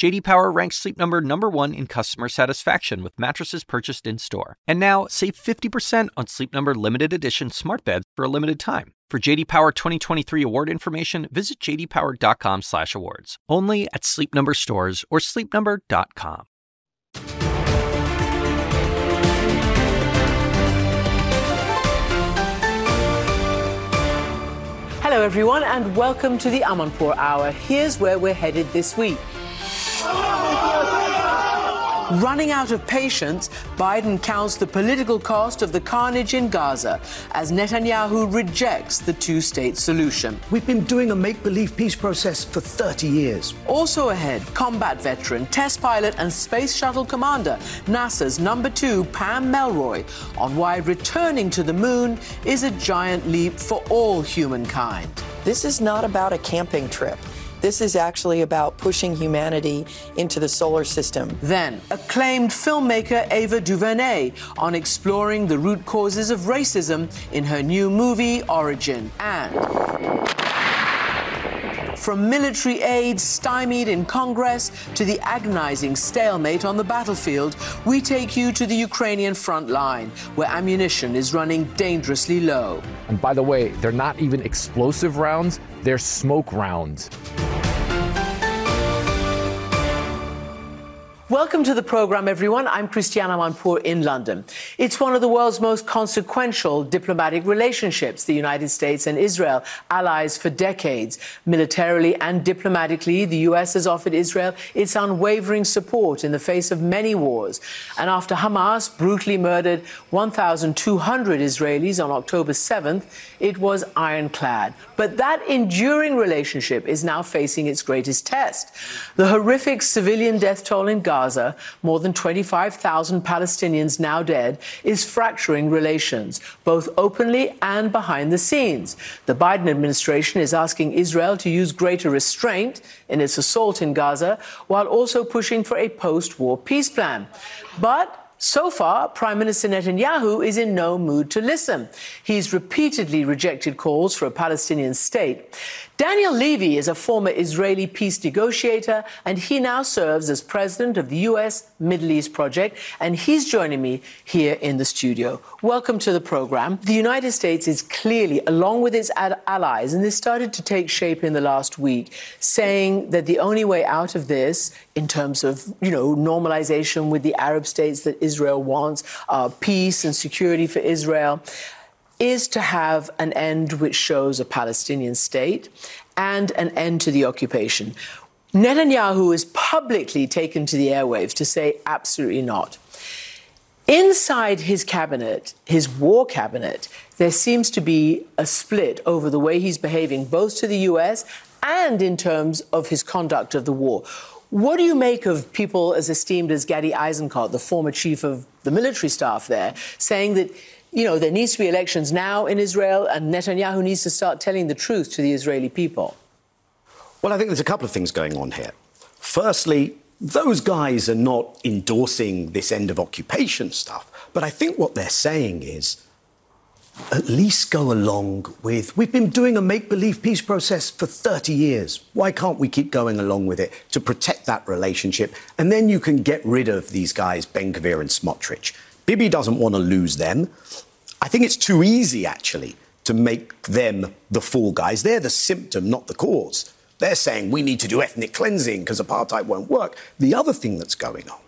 JD Power ranks Sleep Number number 1 in customer satisfaction with mattresses purchased in-store. And now, save 50% on Sleep Number limited edition smart beds for a limited time. For JD Power 2023 award information, visit jdpower.com/awards. Only at Sleep Number stores or sleepnumber.com. Hello, everyone, and welcome to the Amanpour Hour. Here's where we're headed this week. Running out of patience, Biden counts the political cost of the carnage in Gaza as Netanyahu rejects the two state solution. We've been doing a make believe peace process for 30 years. Also ahead, combat veteran, test pilot, and space shuttle commander, NASA's number two, Pam Melroy, on why returning to the moon is a giant leap for all humankind. This is not about a camping trip. This is actually about pushing humanity into the solar system. Then, acclaimed filmmaker Ava DuVernay on exploring the root causes of racism in her new movie Origin. And from military aid stymied in Congress to the agonizing stalemate on the battlefield, we take you to the Ukrainian front line, where ammunition is running dangerously low. And by the way, they're not even explosive rounds, they're smoke rounds. Welcome to the program, everyone. I'm Christiane Amanpour in London. It's one of the world's most consequential diplomatic relationships, the United States and Israel, allies for decades. Militarily and diplomatically, the U.S. has offered Israel its unwavering support in the face of many wars. And after Hamas brutally murdered 1,200 Israelis on October 7th, it was ironclad. But that enduring relationship is now facing its greatest test. The horrific civilian death toll in Gaza Gaza, more than 25,000 Palestinians now dead, is fracturing relations, both openly and behind the scenes. The Biden administration is asking Israel to use greater restraint in its assault in Gaza, while also pushing for a post war peace plan. But so far, Prime Minister Netanyahu is in no mood to listen. He's repeatedly rejected calls for a Palestinian state. Daniel Levy is a former Israeli peace negotiator, and he now serves as president of the U.S. Middle East Project, and he's joining me here in the studio. Welcome to the program. The United States is clearly, along with its allies, and this started to take shape in the last week, saying that the only way out of this, in terms of you know normalization with the Arab states that Israel wants, uh, peace and security for Israel is to have an end which shows a Palestinian state and an end to the occupation. Netanyahu is publicly taken to the airwaves to say absolutely not. Inside his cabinet, his war cabinet, there seems to be a split over the way he's behaving, both to the US and in terms of his conduct of the war. What do you make of people as esteemed as Gadi Eisenkot, the former chief of the military staff there, saying that you know, there needs to be elections now in Israel, and Netanyahu needs to start telling the truth to the Israeli people. Well, I think there's a couple of things going on here. Firstly, those guys are not endorsing this end of occupation stuff, but I think what they're saying is at least go along with we've been doing a make believe peace process for 30 years. Why can't we keep going along with it to protect that relationship? And then you can get rid of these guys, Ben and Smotrich. Bibi doesn't want to lose them. I think it's too easy, actually, to make them the fall guys. They're the symptom, not the cause. They're saying we need to do ethnic cleansing because apartheid won't work. The other thing that's going on,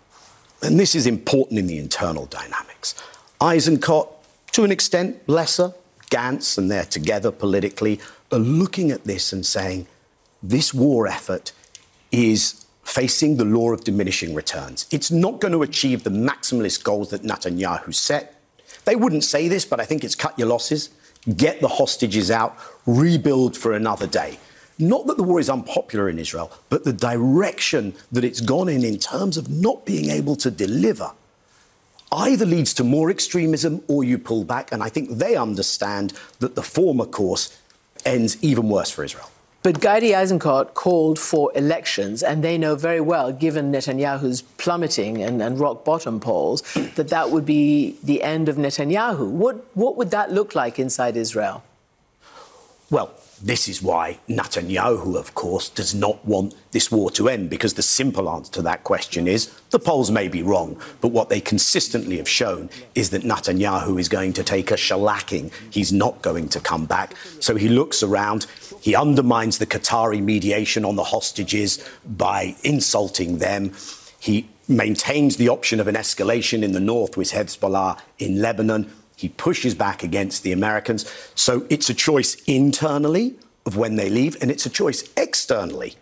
and this is important in the internal dynamics, Eisenkot, to an extent, lesser, Gantz, and they're together politically, are looking at this and saying this war effort is facing the law of diminishing returns. It's not going to achieve the maximalist goals that Netanyahu set. They wouldn't say this, but I think it's cut your losses, get the hostages out, rebuild for another day. Not that the war is unpopular in Israel, but the direction that it's gone in, in terms of not being able to deliver, either leads to more extremism or you pull back. And I think they understand that the former course ends even worse for Israel. But Gadi Eisenkot called for elections, and they know very well, given Netanyahu's plummeting and, and, rock bottom polls, that that would be the end of Netanyahu. What, what would that look like inside Israel? Well, this is why Netanyahu, of course, does not want this war to end, because the simple answer to that question is the polls may be wrong, but what they consistently have shown is that Netanyahu is going to take a shellacking. He's not going to come back. So he looks around, he undermines the Qatari mediation on the hostages by insulting them. He maintains the option of an escalation in the north with Hezbollah in Lebanon. He pushes back against the Americans. So it's a choice internally of when they leave, and it's a choice externally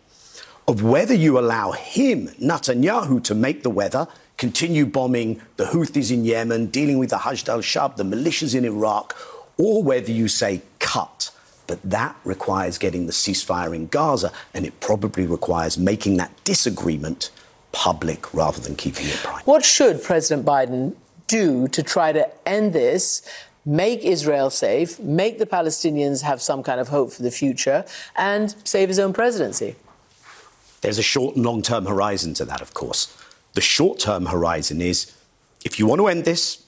of whether you allow him, Netanyahu, to make the weather, continue bombing the Houthis in Yemen, dealing with the Hashd al Shab, the militias in Iraq, or whether you say cut. But that requires getting the ceasefire in Gaza, and it probably requires making that disagreement public rather than keeping it private. What should President Biden do to try to end this, make Israel safe, make the Palestinians have some kind of hope for the future, and save his own presidency? There's a short and long term horizon to that, of course. The short term horizon is if you want to end this,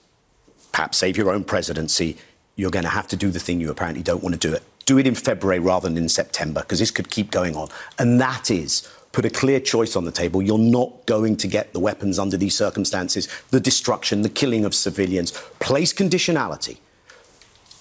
perhaps save your own presidency, you're going to have to do the thing you apparently don't want to do it. Do it in February rather than in September, because this could keep going on. And that is put a clear choice on the table. You're not going to get the weapons under these circumstances, the destruction, the killing of civilians. Place conditionality.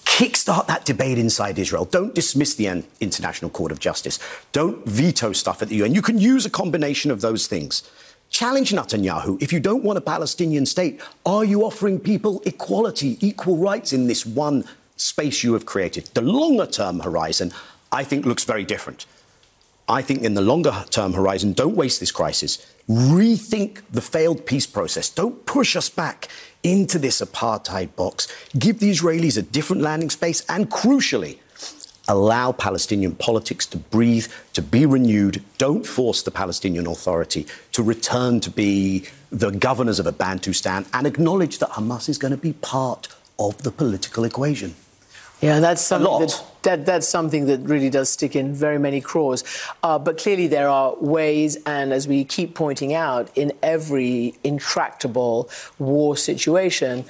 Kickstart that debate inside Israel. Don't dismiss the International Court of Justice. Don't veto stuff at the UN. You can use a combination of those things. Challenge Netanyahu. If you don't want a Palestinian state, are you offering people equality, equal rights in this one space you have created? The longer term horizon, I think, looks very different. I think in the longer term horizon, don't waste this crisis. Rethink the failed peace process. Don't push us back into this apartheid box. Give the Israelis a different landing space and, crucially, allow Palestinian politics to breathe, to be renewed. Don't force the Palestinian Authority to return to be the governors of a Bantustan and acknowledge that Hamas is going to be part of the political equation. Yeah, that's something that, that, that's something that really does stick in very many craws. Uh, but clearly, there are ways, and as we keep pointing out, in every intractable war situation,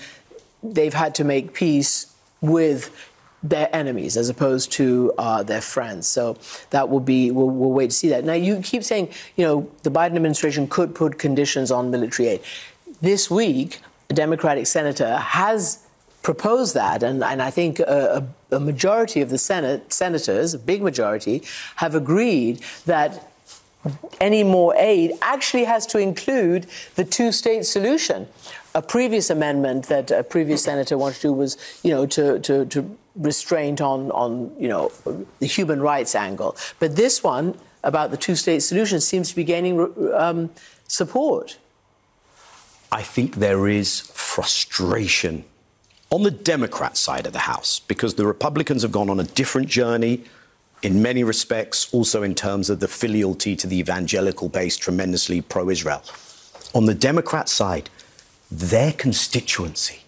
they've had to make peace with their enemies as opposed to uh, their friends. So that will be, we'll, we'll wait to see that. Now, you keep saying, you know, the Biden administration could put conditions on military aid. This week, a Democratic senator has proposed that, and, and I think a, a, majority of the Senate senators, a big majority, have agreed that any more aid actually has to include the two-state solution. A previous amendment that a previous senator wanted to do was, you know, to, to, to restraint on, on, you know, the human rights angle. But this one about the two-state solution seems to be gaining um, support. I think there is frustration on the Democrat side of the House, because the Republicans have gone on a different journey in many respects, also in terms of the filialty to the evangelical base, tremendously pro Israel. On the Democrat side, their constituency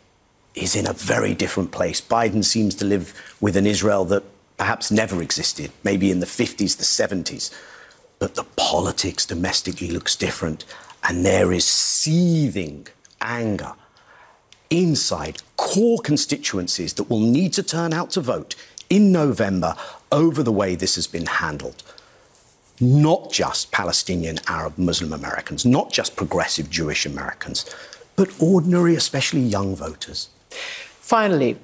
is in a very different place. Biden seems to live with an Israel that perhaps never existed, maybe in the 50s, the 70s. But the politics domestically looks different, and there is seething anger inside core constituencies that will need to turn out to vote in November over the way this has been handled. Not just Palestinian, Arab, Muslim Americans, not just progressive Jewish Americans, but ordinary, especially young voters. Finally,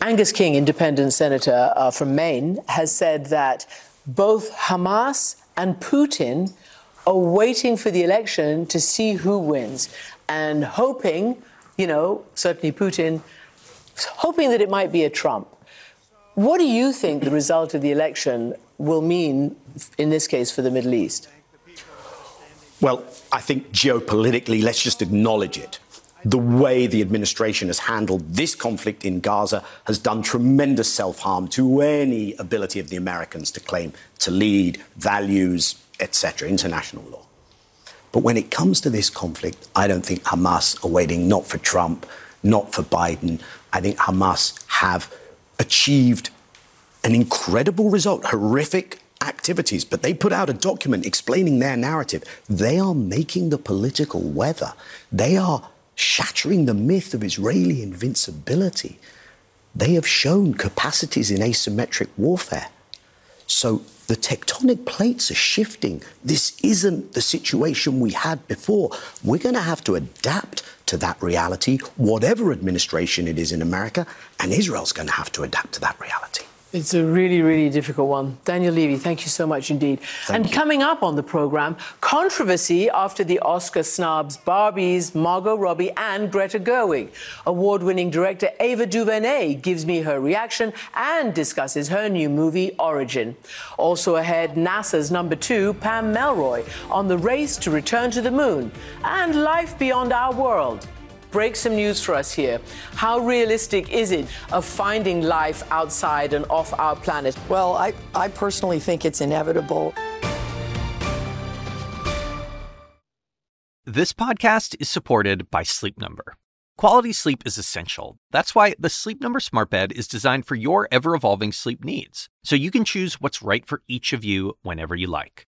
Angus King, independent senator uh, from Maine, has said that both Hamas and Putin are waiting for the election to see who wins and hoping you know, certainly Putin, hoping that it might be a Trump. What do you think the result of the election will mean, in this case, for the Middle East? Well, I think geopolitically, let's just acknowledge it. The way the administration has handled this conflict in Gaza has done tremendous self harm to any ability of the Americans to claim to lead values, etc., international law. But when it comes to this conflict, I don't think Hamas are waiting not for Trump, not for Biden. I think Hamas have achieved an incredible result, horrific activities, but they put out a document explaining their narrative. They are making the political weather. They are shattering the myth of Israeli invincibility. They have shown capacities in asymmetric warfare. So the tectonic plates are shifting. This isn't the situation we had before. We're going to have to adapt to that reality, whatever administration it is in America, and Israel's going to have to adapt to that reality. It's a really, really difficult one. Daniel Levy, thank you so much indeed. Thank and you. coming up on the program, controversy after the Oscar snobs Barbies, Margot Robbie, and Greta Gerwig. Award winning director Ava DuVernay gives me her reaction and discusses her new movie, Origin. Also ahead, NASA's number two, Pam Melroy, on the race to return to the moon and life beyond our world break some news for us here. How realistic is it of finding life outside and off our planet? Well, I, I personally think it's inevitable. This podcast is supported by Sleep Number. Quality sleep is essential. That's why the Sleep Number Smart Bed is designed for your ever evolving sleep needs, so you can choose what's right for each of you whenever you like.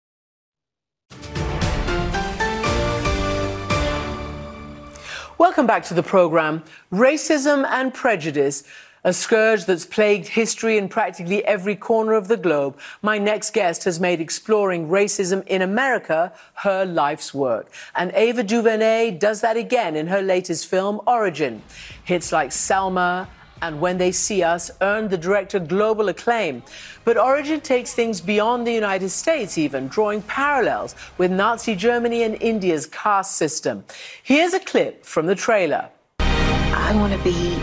Welcome back to the program. Racism and prejudice, a scourge that's plagued history in practically every corner of the globe. My next guest has made exploring racism in America her life's work. And Ava DuVernay does that again in her latest film, Origin. Hits like Selma and When They See Us earned the director global acclaim. But Origin takes things beyond the United States, even, drawing parallels with Nazi Germany and India's caste system. Here's a clip from the trailer. I want to be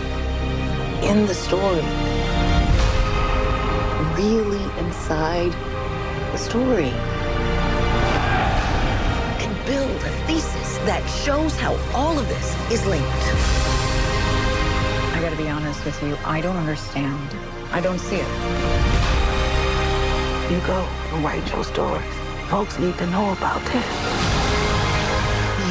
in the story, really inside the story. And build a thesis that shows how all of this is linked. I gotta be honest with you, I don't understand. I don't see it. You go and write your stories. Folks need to know about this.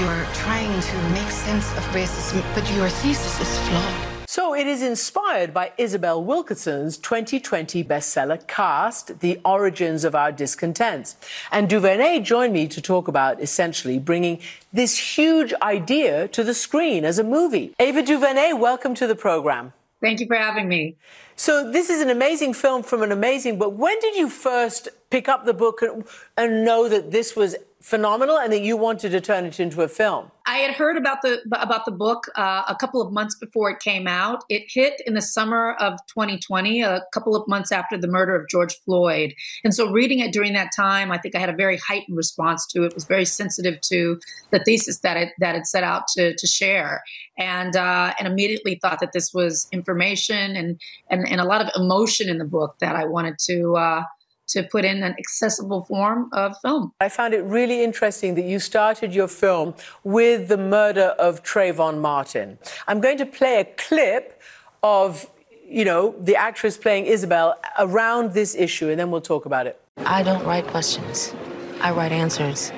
You're trying to make sense of racism, but your thesis is flawed. So it is inspired by Isabel Wilkerson's 2020 bestseller Caste, The Origins of Our Discontents. And Duvernay joined me to talk about essentially bringing this huge idea to the screen as a movie. Ava Duvernay, welcome to the program. Thank you for having me. So this is an amazing film from an amazing book. When did you first pick up the book and, and know that this was phenomenal and that you wanted to turn it into a film? I had heard about the about the book uh, a couple of months before it came out. It hit in the summer of 2020, a couple of months after the murder of George Floyd. And so, reading it during that time, I think I had a very heightened response to it. Was very sensitive to the thesis that it that it set out to to share, and uh, and immediately thought that this was information and and and a lot of emotion in the book that I wanted to. Uh, to put in an accessible form of film. I found it really interesting that you started your film with the murder of Trayvon Martin. I'm going to play a clip of, you know, the actress playing Isabel around this issue, and then we'll talk about it. I don't write questions, I write answers.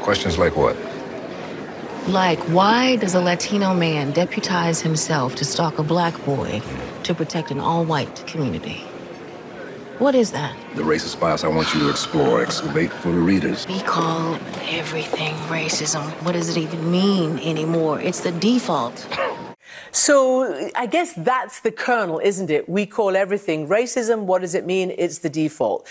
Questions like what? Like, why does a Latino man deputize himself to stalk a black boy to protect an all white community? What is that? The racist bias I want you to explore, excavate for the readers. We call everything racism. What does it even mean anymore? It's the default. So I guess that's the kernel, isn't it? We call everything racism. What does it mean? It's the default.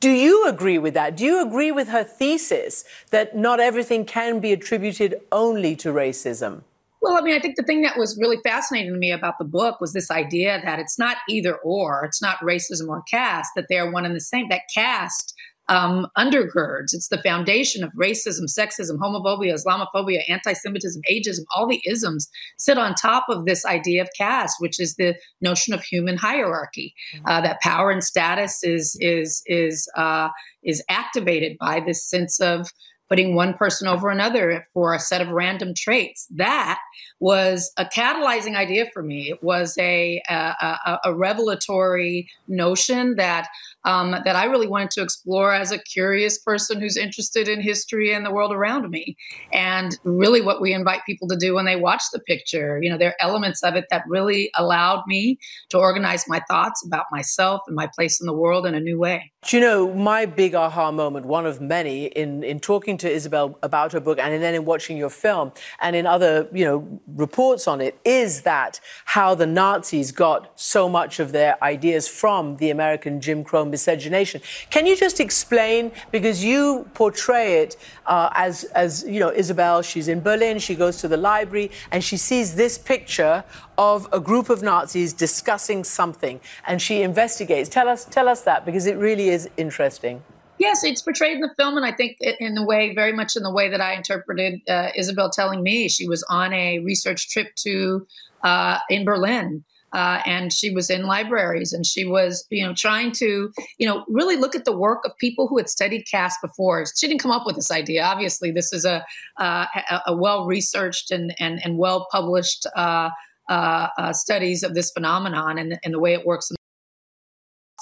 Do you agree with that? Do you agree with her thesis that not everything can be attributed only to racism? Well, I mean, I think the thing that was really fascinating to me about the book was this idea that it's not either or, it's not racism or caste, that they're one and the same. That caste um, undergirds. It's the foundation of racism, sexism, homophobia, Islamophobia, anti Semitism, ageism, all the isms sit on top of this idea of caste, which is the notion of human hierarchy. Mm-hmm. Uh, that power and status is, is, is, uh, is activated by this sense of putting one person over another for a set of random traits. That was a catalyzing idea for me. It was a, a, a, a revelatory notion that um, that I really wanted to explore as a curious person who's interested in history and the world around me. And really, what we invite people to do when they watch the picture, you know, there are elements of it that really allowed me to organize my thoughts about myself and my place in the world in a new way. You know, my big aha moment, one of many, in, in talking to Isabel about her book and then in watching your film and in other, you know, reports on it, is that how the Nazis got so much of their ideas from the American Jim Crow miscegenation. Can you just explain, because you portray it uh, as, as, you know, Isabel, she's in Berlin, she goes to the library, and she sees this picture of a group of Nazis discussing something, and she investigates. Tell us, tell us that, because it really is interesting. Yes, it's portrayed in the film, and I think in the way, very much in the way that I interpreted uh, Isabel telling me. She was on a research trip to uh, in Berlin, uh, and she was in libraries and she was you know trying to you know really look at the work of people who had studied caste before she didn't come up with this idea obviously this is a uh, a, well researched and and, and well published uh, uh, uh, studies of this phenomenon and, and the way it works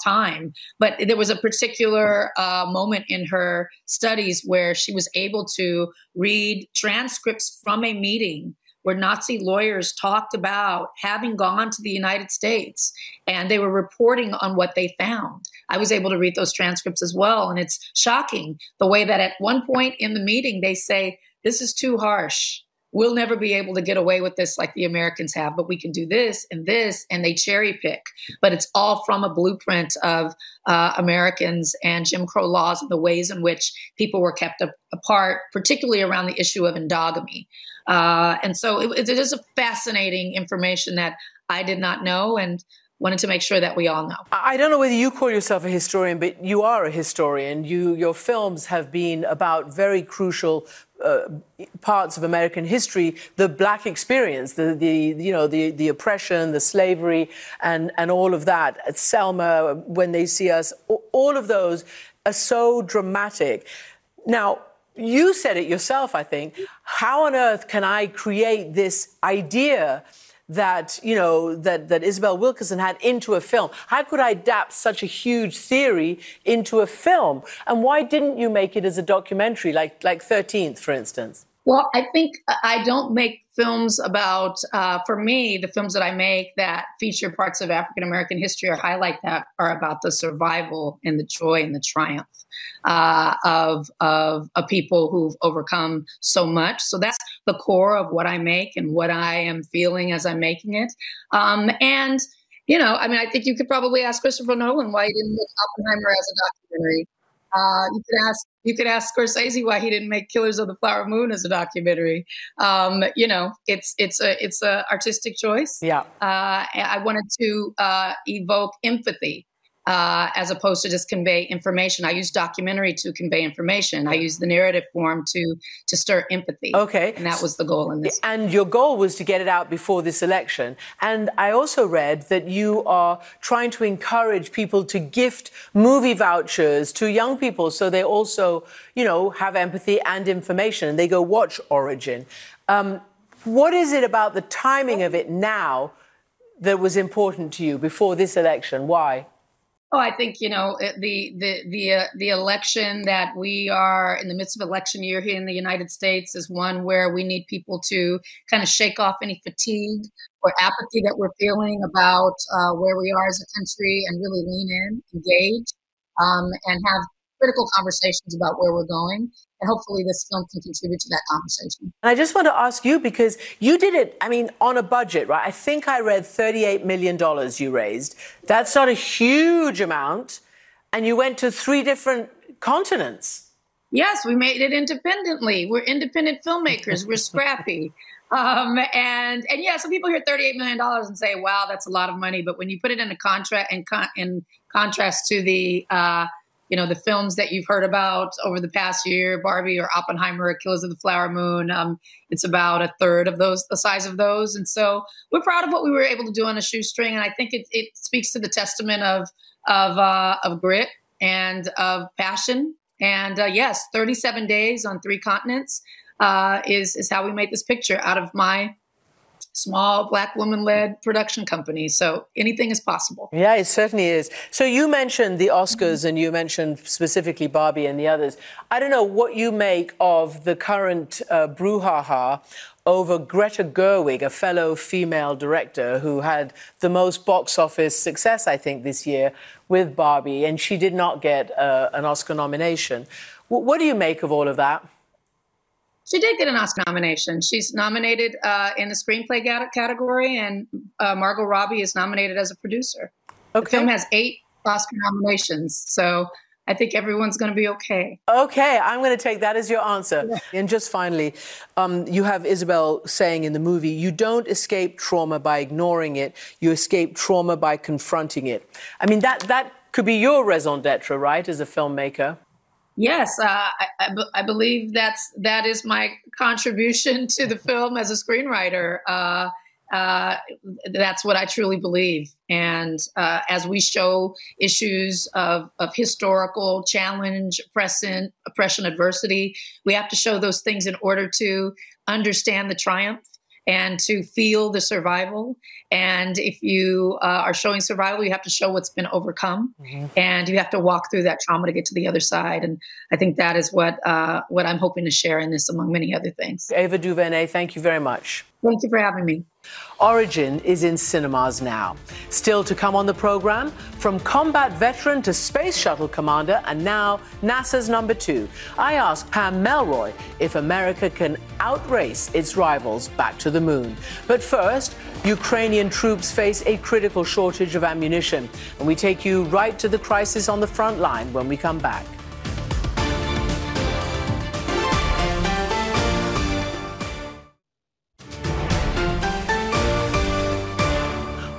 time. But there was a particular uh, moment in her studies where she was able to read transcripts from a meeting where Nazi lawyers talked about having gone to the United States and they were reporting on what they found. I was able to read those transcripts as well. And it's shocking the way that at one point in the meeting they say, This is too harsh. We'll never be able to get away with this like the Americans have, but we can do this and this, and they cherry pick. But it's all from a blueprint of uh, Americans and Jim Crow laws and the ways in which people were kept apart, particularly around the issue of endogamy. Uh, and so it, it is a fascinating information that I did not know and wanted to make sure that we all know. I don't know whether you call yourself a historian, but you are a historian. You, your films have been about very crucial uh, parts of American history, the black experience, the, the you know the, the oppression, the slavery, and and all of that. At Selma, when they see us, all of those are so dramatic. Now, you said it yourself, I think. How on earth can I create this idea that, you know, that, that Isabel Wilkerson had into a film? How could I adapt such a huge theory into a film? And why didn't you make it as a documentary, like, like 13th, for instance? Well, I think I don't make films about, uh, for me, the films that I make that feature parts of African American history or highlight that are about the survival and the joy and the triumph uh, of, of, of people who've overcome so much. So that's the core of what I make and what I am feeling as I'm making it. Um, and, you know, I mean, I think you could probably ask Christopher Nolan why he didn't make Oppenheimer as a documentary. Uh, you could ask you could ask Scorsese why he didn't make Killers of the Flower Moon as a documentary. Um, you know, it's it's a it's a artistic choice. Yeah, uh, I wanted to uh, evoke empathy uh, as opposed to just convey information. I use documentary to convey information. I use the narrative form to to stir empathy. Okay, and that was the goal in this. And your goal was to get it out before this election. And I also read that you are trying to encourage people to gift movie vouchers to young people, so they also, you know, have empathy and information, and they go watch Origin. Um, what is it about the timing of it now that was important to you before this election? Why? Oh, I think you know the the the uh, the election that we are in the midst of election year here in the United States is one where we need people to kind of shake off any fatigue or apathy that we're feeling about uh, where we are as a country and really lean in, engage, um, and have critical conversations about where we're going. And hopefully, this film can contribute to that conversation. And I just want to ask you because you did it, I mean, on a budget, right? I think I read $38 million you raised. That's not a huge amount. And you went to three different continents. Yes, we made it independently. We're independent filmmakers. We're scrappy. Um, and and yeah, so people hear thirty-eight million dollars and say, "Wow, that's a lot of money." But when you put it in a contract in, con- in contrast to the uh, you know the films that you've heard about over the past year, Barbie or Oppenheimer, Killers of the Flower Moon, um, it's about a third of those, the size of those. And so we're proud of what we were able to do on a shoestring, and I think it, it speaks to the testament of of uh, of grit and of passion. And uh, yes, 37 days on three continents uh, is is how we made this picture out of my small black woman led production company. So anything is possible. Yeah, it certainly is. So you mentioned the Oscars and you mentioned specifically Barbie and the others. I don't know what you make of the current uh, brouhaha over Greta Gerwig, a fellow female director who had the most box office success, I think, this year with Barbie, and she did not get uh, an Oscar nomination. W- what do you make of all of that? She did get an Oscar nomination. She's nominated uh, in the screenplay category, and uh, Margot Robbie is nominated as a producer. Okay. The film has eight Oscar nominations, so I think everyone's going to be okay. Okay, I'm going to take that as your answer. Yeah. And just finally, um, you have Isabel saying in the movie, you don't escape trauma by ignoring it, you escape trauma by confronting it. I mean, that, that could be your raison d'etre, right, as a filmmaker? Yes, uh, I, I, I, believe that's that is my contribution to the film as a screenwriter. Uh, uh, that's what I truly believe. And uh, as we show issues of, of historical challenge, oppression, oppression, adversity, we have to show those things in order to understand the triumph and to feel the survival. And if you uh, are showing survival, you have to show what's been overcome, mm-hmm. and you have to walk through that trauma to get to the other side. And I think that is what uh, what I'm hoping to share in this, among many other things. Ava DuVernay, thank you very much. Thank you for having me. Origin is in cinemas now. Still to come on the program, from combat veteran to space shuttle commander, and now NASA's number two. I ask Pam Melroy if America can outrace its rivals back to the moon. But first, Ukrainian troops face a critical shortage of ammunition. And we take you right to the crisis on the front line when we come back.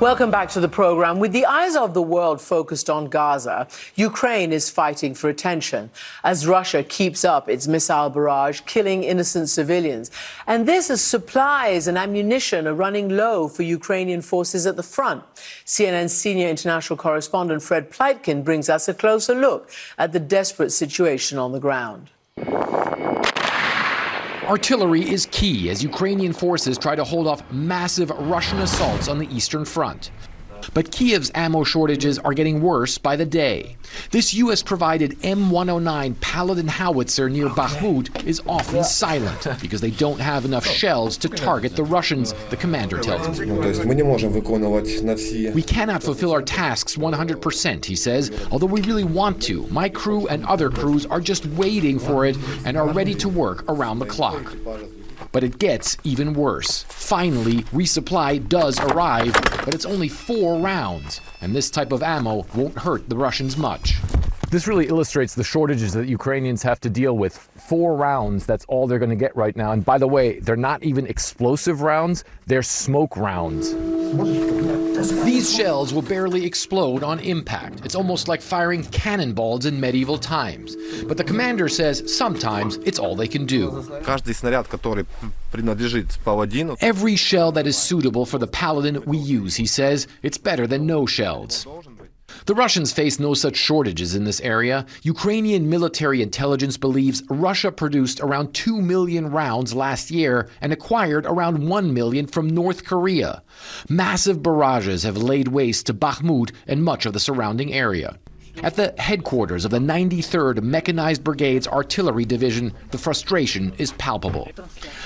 Welcome back to the program. With the eyes of the world focused on Gaza, Ukraine is fighting for attention as Russia keeps up its missile barrage, killing innocent civilians. And this as supplies and ammunition are running low for Ukrainian forces at the front. CNN senior international correspondent Fred Pleitgen brings us a closer look at the desperate situation on the ground. Artillery is key as Ukrainian forces try to hold off massive Russian assaults on the Eastern Front. But Kiev's ammo shortages are getting worse by the day. This U.S. provided M109 Paladin howitzer near Bakhmut is often silent because they don't have enough shells to target the Russians, the commander tells me. We cannot fulfill our tasks 100%, he says, although we really want to. My crew and other crews are just waiting for it and are ready to work around the clock. But it gets even worse. Finally, resupply does arrive, but it's only four rounds, and this type of ammo won't hurt the Russians much. This really illustrates the shortages that Ukrainians have to deal with. Four rounds, that's all they're going to get right now. And by the way, they're not even explosive rounds, they're smoke rounds. These shells will barely explode on impact. It's almost like firing cannonballs in medieval times. But the commander says sometimes it's all they can do. Every shell that is suitable for the Paladin we use, he says, it's better than no shells. The Russians face no such shortages in this area. Ukrainian military intelligence believes Russia produced around 2 million rounds last year and acquired around 1 million from North Korea. Massive barrages have laid waste to Bakhmut and much of the surrounding area. At the headquarters of the 93rd Mechanized Brigade's Artillery Division, the frustration is palpable.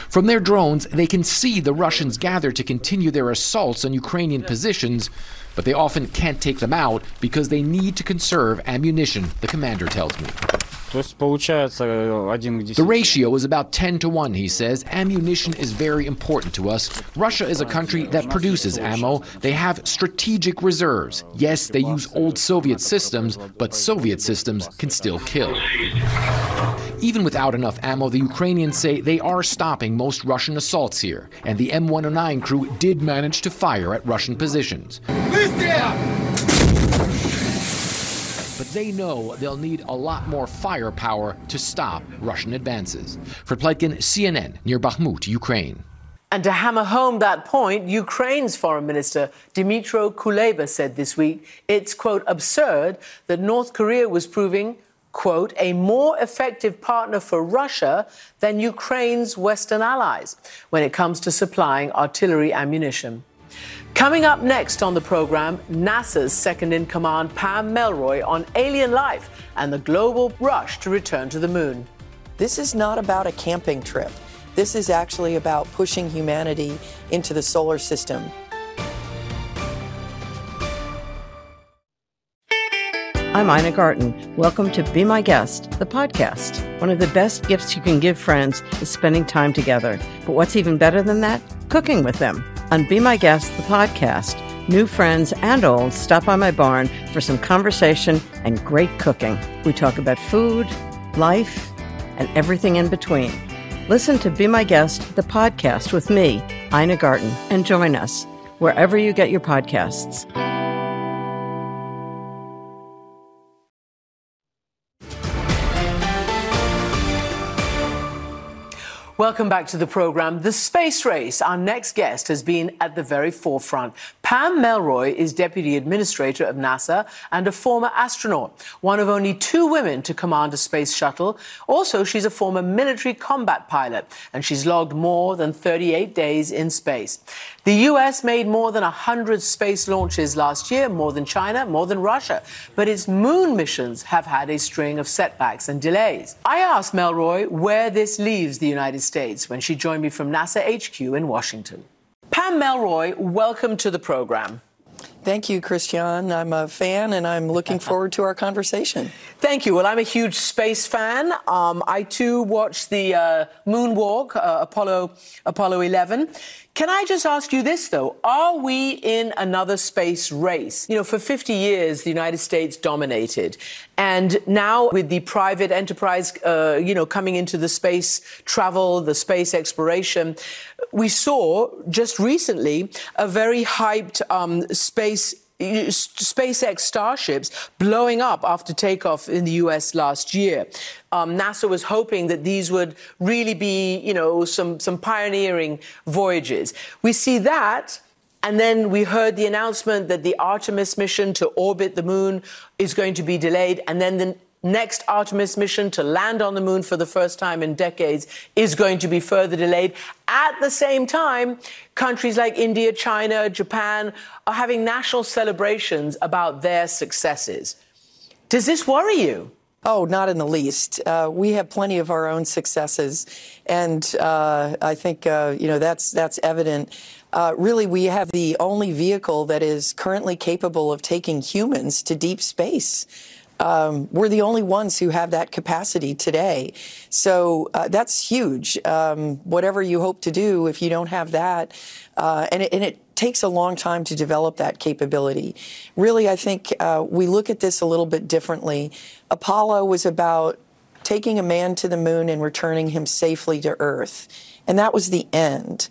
From their drones, they can see the Russians gather to continue their assaults on Ukrainian positions, but they often can't take them out because they need to conserve ammunition, the commander tells me. The ratio is about 10 to 1, he says. Ammunition is very important to us. Russia is a country that produces ammo. They have strategic reserves. Yes, they use old Soviet systems, but Soviet systems can still kill. Even without enough ammo, the Ukrainians say they are stopping most Russian assaults here, and the M109 crew did manage to fire at Russian positions. They know they'll need a lot more firepower to stop Russian advances. Fred Pleitgen, CNN, near Bakhmut, Ukraine. And to hammer home that point, Ukraine's foreign minister Dmytro Kuleba said this week it's, quote, absurd that North Korea was proving, quote, a more effective partner for Russia than Ukraine's Western allies when it comes to supplying artillery ammunition. Coming up next on the program, NASA's second in command, Pam Melroy, on alien life and the global rush to return to the moon. This is not about a camping trip. This is actually about pushing humanity into the solar system. I'm Ina Garten. Welcome to Be My Guest, the podcast. One of the best gifts you can give friends is spending time together. But what's even better than that? Cooking with them. On Be My Guest, the podcast, new friends and old stop by my barn for some conversation and great cooking. We talk about food, life, and everything in between. Listen to Be My Guest, the podcast with me, Ina Garten, and join us wherever you get your podcasts. Welcome back to the program. The space race. Our next guest has been at the very forefront. Pam Melroy is Deputy Administrator of NASA and a former astronaut, one of only two women to command a space shuttle. Also, she's a former military combat pilot, and she's logged more than 38 days in space. The US made more than 100 space launches last year, more than China, more than Russia. But its moon missions have had a string of setbacks and delays. I asked Melroy where this leaves the United States when she joined me from NASA HQ in Washington. Pam Melroy, welcome to the program. Thank you, Christiane. I'm a fan and I'm looking forward to our conversation. Thank you. Well, I'm a huge space fan. Um, I too watched the uh, moonwalk, uh, Apollo, Apollo 11. Can I just ask you this, though? Are we in another space race? You know, for 50 years, the United States dominated. And now, with the private enterprise, uh, you know, coming into the space travel, the space exploration, we saw just recently a very hyped um, space SpaceX starships blowing up after takeoff in the US last year. Um, NASA was hoping that these would really be, you know, some, some pioneering voyages. We see that. And then we heard the announcement that the Artemis mission to orbit the moon is going to be delayed. And then the next Artemis mission to land on the moon for the first time in decades is going to be further delayed. At the same time, countries like India, China, Japan are having national celebrations about their successes. Does this worry you? Oh, not in the least. Uh, we have plenty of our own successes, and uh, I think uh, you know that's that's evident. Uh, really, we have the only vehicle that is currently capable of taking humans to deep space. Um, we're the only ones who have that capacity today. So uh, that's huge. Um, whatever you hope to do, if you don't have that, uh, and, it, and, it, takes a long time to develop that capability. Really, I think uh, we look at this a little bit differently. Apollo was about taking a man to the moon and returning him safely to Earth. And that was the end.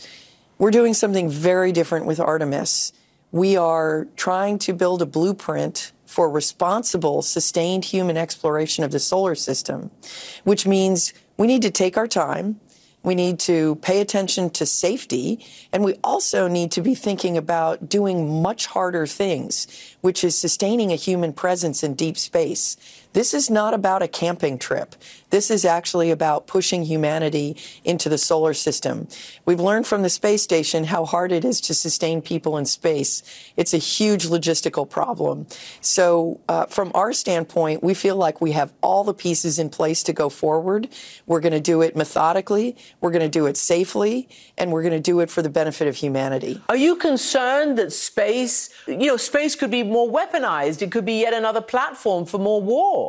We're doing something very different with Artemis. We are trying to build a blueprint for responsible, sustained human exploration of the solar system, which means we need to take our time. We need to pay attention to safety. And we also need to be thinking about doing much harder things, which is sustaining a human presence in deep space. This is not about a camping trip. This is actually about pushing humanity into the solar system. We've learned from the space station how hard it is to sustain people in space. It's a huge logistical problem. So, uh, from our standpoint, we feel like we have all the pieces in place to go forward. We're going to do it methodically, we're going to do it safely, and we're going to do it for the benefit of humanity. Are you concerned that space, you know, space could be more weaponized? It could be yet another platform for more war?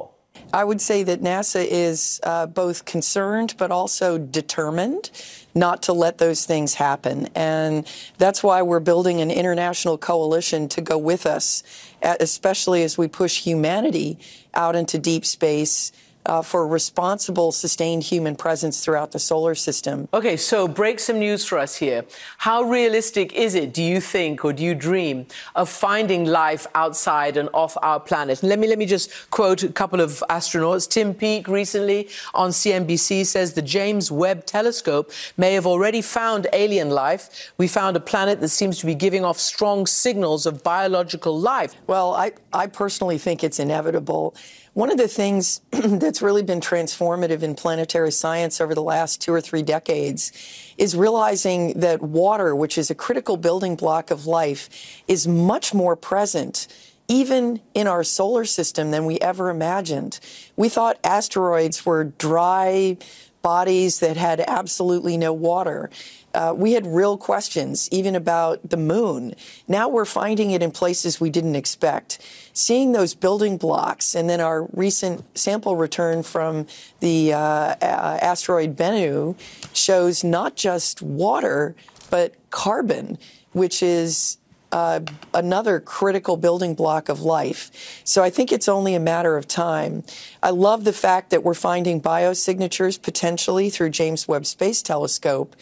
I would say that NASA is uh, both concerned but also determined not to let those things happen. And that's why we're building an international coalition to go with us, especially as we push humanity out into deep space uh, for responsible, sustained human presence throughout the solar system. Okay, so break some news for us here. How realistic is it, do you think, or do you dream of finding life outside and off our planet? let me let me just quote a couple of astronauts. Tim Peake recently on CNBC says the James Webb Telescope may have already found alien life. We found a planet that seems to be giving off strong signals of biological life. Well, I, I personally think it's inevitable. One of the things that's really been transformative in planetary science over the last two or three decades is realizing that water, which is a critical building block of life, is much more present even in our solar system than we ever imagined. We thought asteroids were dry bodies that had absolutely no water. Uh, we had real questions, even about the moon. Now we're finding it in places we didn't expect. Seeing those building blocks, and then our recent sample return from the uh, asteroid Bennu shows not just water, but carbon, which is uh, another critical building block of life. So I think it's only a matter of time. I love the fact that we're finding biosignatures potentially through James Webb Space Telescope.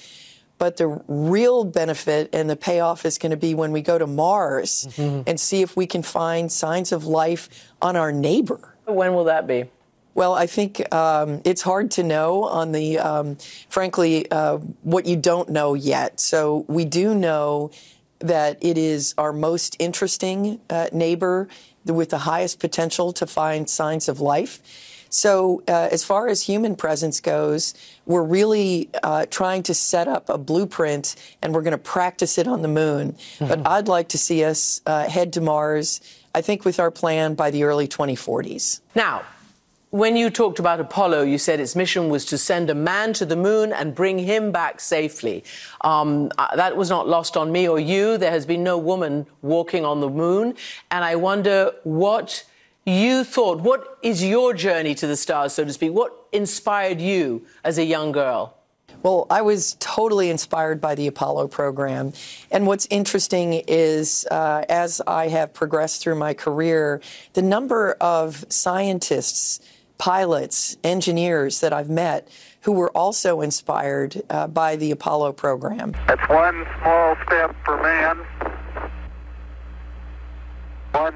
But the real benefit and the payoff is going to be when we go to Mars mm-hmm. and see if we can find signs of life on our neighbor. When will that be? Well, I think um, it's hard to know on the, um, frankly, uh, what you don't know yet. So we do know that it is our most interesting uh, neighbor with the highest potential to find signs of life. So, uh, as far as human presence goes, we're really uh, trying to set up a blueprint and we're going to practice it on the moon. Mm-hmm. But I'd like to see us uh, head to Mars, I think, with our plan by the early 2040s. Now, when you talked about Apollo, you said its mission was to send a man to the moon and bring him back safely. Um, uh, that was not lost on me or you. There has been no woman walking on the moon. And I wonder what you thought. What is your journey to the stars, so to speak? What inspired you as a young girl? Well, I was totally inspired by the Apollo program. And what's interesting is, uh, as I have progressed through my career, the number of scientists pilots, engineers that I've met who were also inspired uh, by the Apollo program. That's one small step for man, one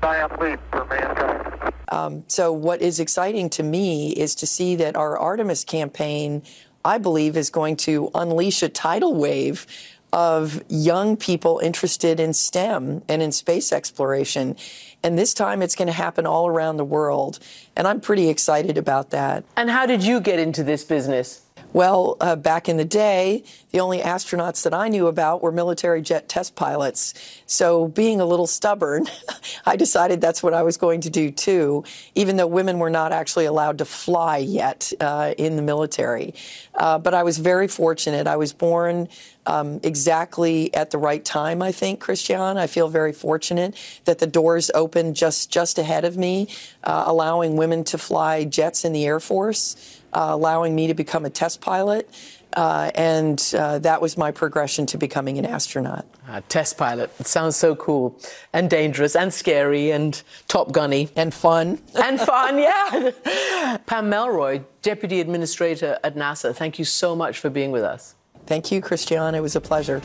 for mankind. Um, so, what is exciting to me is to see that our Artemis campaign, I believe, is going to unleash a tidal wave of young people interested in STEM and in space exploration. And this time it's going to happen all around the world. And I'm pretty excited about that. And how did you get into this business? Well, uh, back in the day, the only astronauts that I knew about were military jet test pilots. So, being a little stubborn, I decided that's what I was going to do too, even though women were not actually allowed to fly yet uh, in the military. Uh, but I was very fortunate. I was born um, exactly at the right time, I think, Christiane. I feel very fortunate that the doors opened just, just ahead of me, uh, allowing women to fly jets in the Air Force uh, allowing me to become a test pilot. Uh, and uh, that was my progression to becoming an astronaut. Test pilot. It sounds so cool and dangerous and scary and Top Gunny. And fun. and fun, yeah. Pam Melroy, Deputy Administrator at NASA, thank you so much for being with us. Thank you, Christiane. It was a pleasure.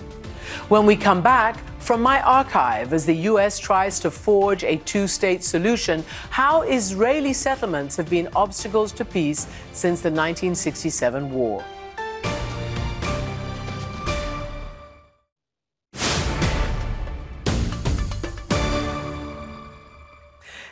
When we come back, from my archive, as the U.S. tries to forge a two state solution, how Israeli settlements have been obstacles to peace since the 1967 war.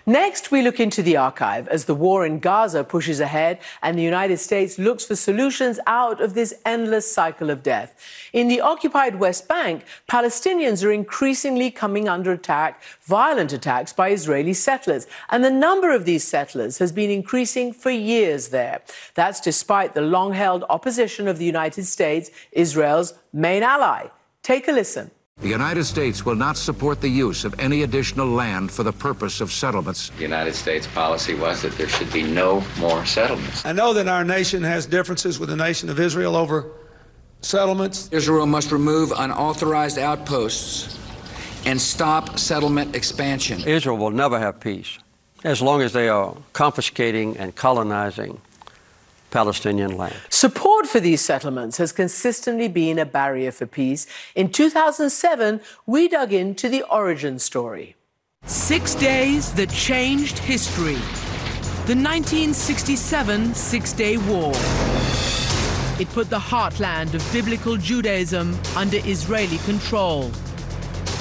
Next, we look into the archive as the war in Gaza pushes ahead and the United States looks for solutions out of this endless cycle of death. In the occupied West Bank, Palestinians are increasingly coming under attack, violent attacks by Israeli settlers. And the number of these settlers has been increasing for years there. That's despite the long held opposition of the United States, Israel's main ally. Take a listen. The United States will not support the use of any additional land for the purpose of settlements. The United States policy was that there should be no more settlements. I know that our nation has differences with the nation of Israel over settlements. Israel must remove unauthorized outposts and stop settlement expansion. Israel will never have peace as long as they are confiscating and colonizing Palestinian land. Support for these settlements has consistently been a barrier for peace. In 2007, we dug into the origin story. Six days that changed history. The 1967 Six Day War. It put the heartland of biblical Judaism under Israeli control.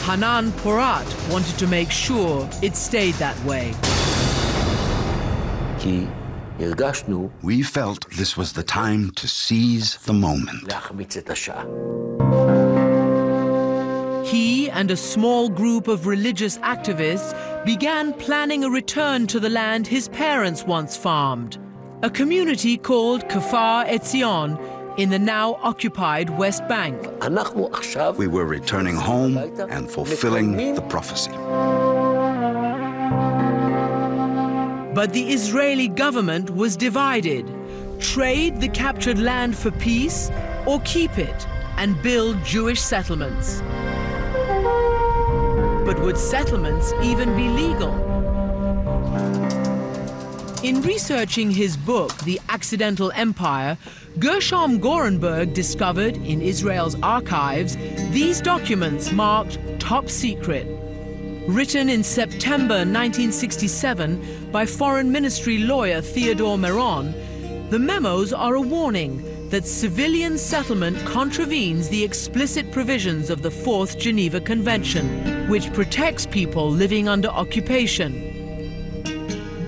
Hanan Porat wanted to make sure it stayed that way. We felt this was the time to seize the moment. He and a small group of religious activists began planning a return to the land his parents once farmed, a community called Kfar Etzion in the now occupied West Bank. We were returning home and fulfilling the prophecy. But the Israeli government was divided. Trade the captured land for peace or keep it and build Jewish settlements. But would settlements even be legal? In researching his book, The Accidental Empire, Gershom Gorenberg discovered in Israel's archives these documents marked top secret. Written in September 1967 by Foreign Ministry lawyer Theodore Meron, the memos are a warning that civilian settlement contravenes the explicit provisions of the Fourth Geneva Convention, which protects people living under occupation.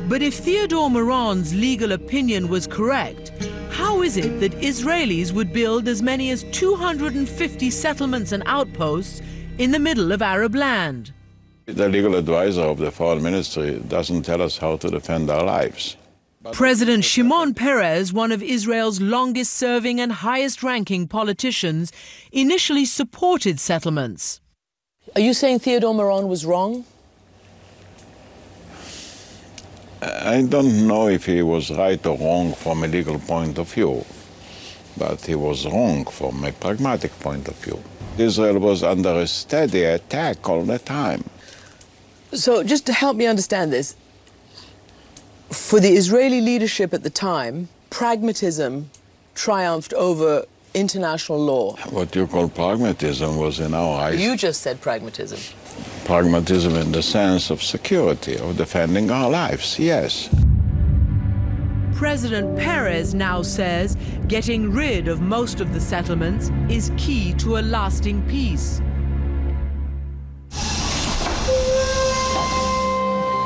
But if Theodore Meron's legal opinion was correct, how is it that Israelis would build as many as 250 settlements and outposts in the middle of Arab land? The legal advisor of the foreign ministry doesn't tell us how to defend our lives. President Shimon Peres, one of Israel's longest serving and highest ranking politicians, initially supported settlements. Are you saying Theodore Meron was wrong? I don't know if he was right or wrong from a legal point of view, but he was wrong from a pragmatic point of view. Israel was under a steady attack all the time. So, just to help me understand this, for the Israeli leadership at the time, pragmatism triumphed over international law. What you call pragmatism was, in our eyes, You just said pragmatism. pragmatism in the sense of security, of defending our lives, yes. President Peres now says getting rid of most of the settlements is key to a lasting peace.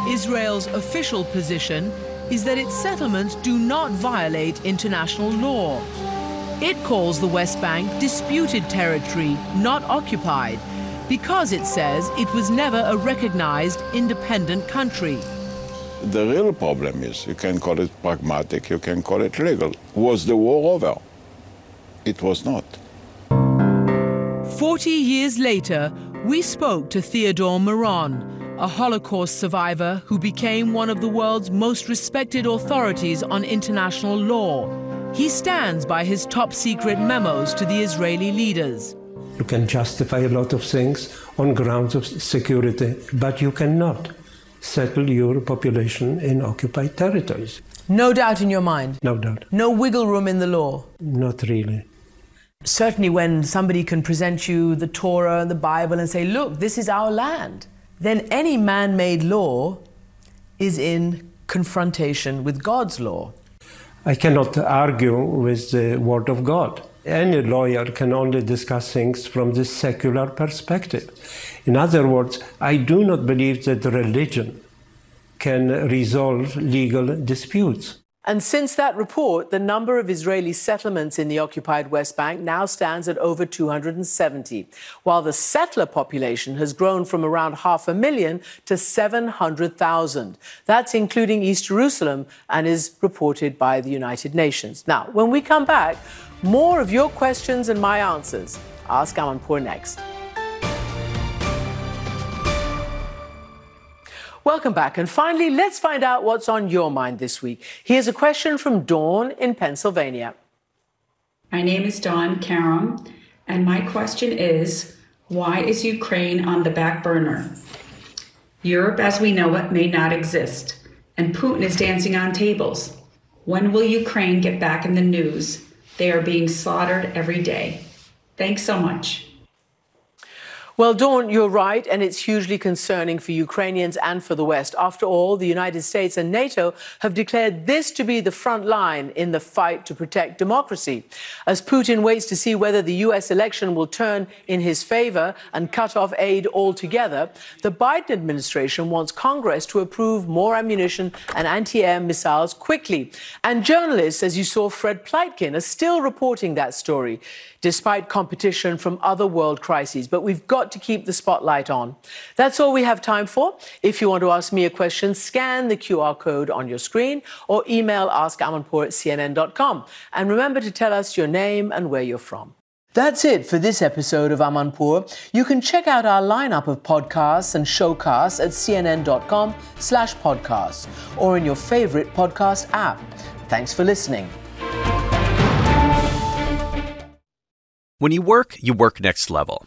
Israel's official position is that its settlements do not violate international law. It calls the West Bank disputed territory, not occupied, because it says it was never a recognized independent country. The real problem is you can call it pragmatic, you can call it legal. Was the war over? It was not. Forty years later, we spoke to Theodore Meron, a Holocaust survivor who became one of the world's most respected authorities on international law. He stands by his top secret memos to the Israeli leaders. You can justify a lot of things on grounds of security, but you cannot settle your population in occupied territories. No doubt in your mind. No doubt. No wiggle room in the law. Not really. Certainly, when somebody can present you the Torah and the Bible and say, look, this is our land, then any man made law is in confrontation with God's law. I cannot argue with the Word of God. Any lawyer can only discuss things from the secular perspective. In other words, I do not believe that religion can resolve legal disputes. And since that report, the number of Israeli settlements in the occupied West Bank now stands at over 270, while the settler population has grown from around half a million to 700,000. That's including East Jerusalem and is reported by the United Nations. Now, when we come back, more of your questions and my answers. Ask Amanpour next. Welcome back. And finally, let's find out what's on your mind this week. Here's a question from Dawn in Pennsylvania. My name is Dawn Karam, and my question is why is Ukraine on the back burner? Europe as we know it may not exist, and Putin is dancing on tables. When will Ukraine get back in the news? They are being slaughtered every day. Thanks so much. Well, Dawn, you're right, and it's hugely concerning for Ukrainians and for the West. After all, the United States and NATO have declared this to be the front line in the fight to protect democracy. As Putin waits to see whether the U.S. election will turn in his favor and cut off aid altogether, the Biden administration wants Congress to approve more ammunition and anti air missiles quickly. And journalists, as you saw, Fred Pleitgen, are still reporting that story despite competition from other world crises. But we've got to keep the spotlight on. That's all we have time for. If you want to ask me a question, scan the QR code on your screen or email askamanpour at cnn.com. And remember to tell us your name and where you're from. That's it for this episode of Amanpour. You can check out our lineup of podcasts and showcasts at cnn.com slash podcasts or in your favorite podcast app. Thanks for listening. When you work, you work next level.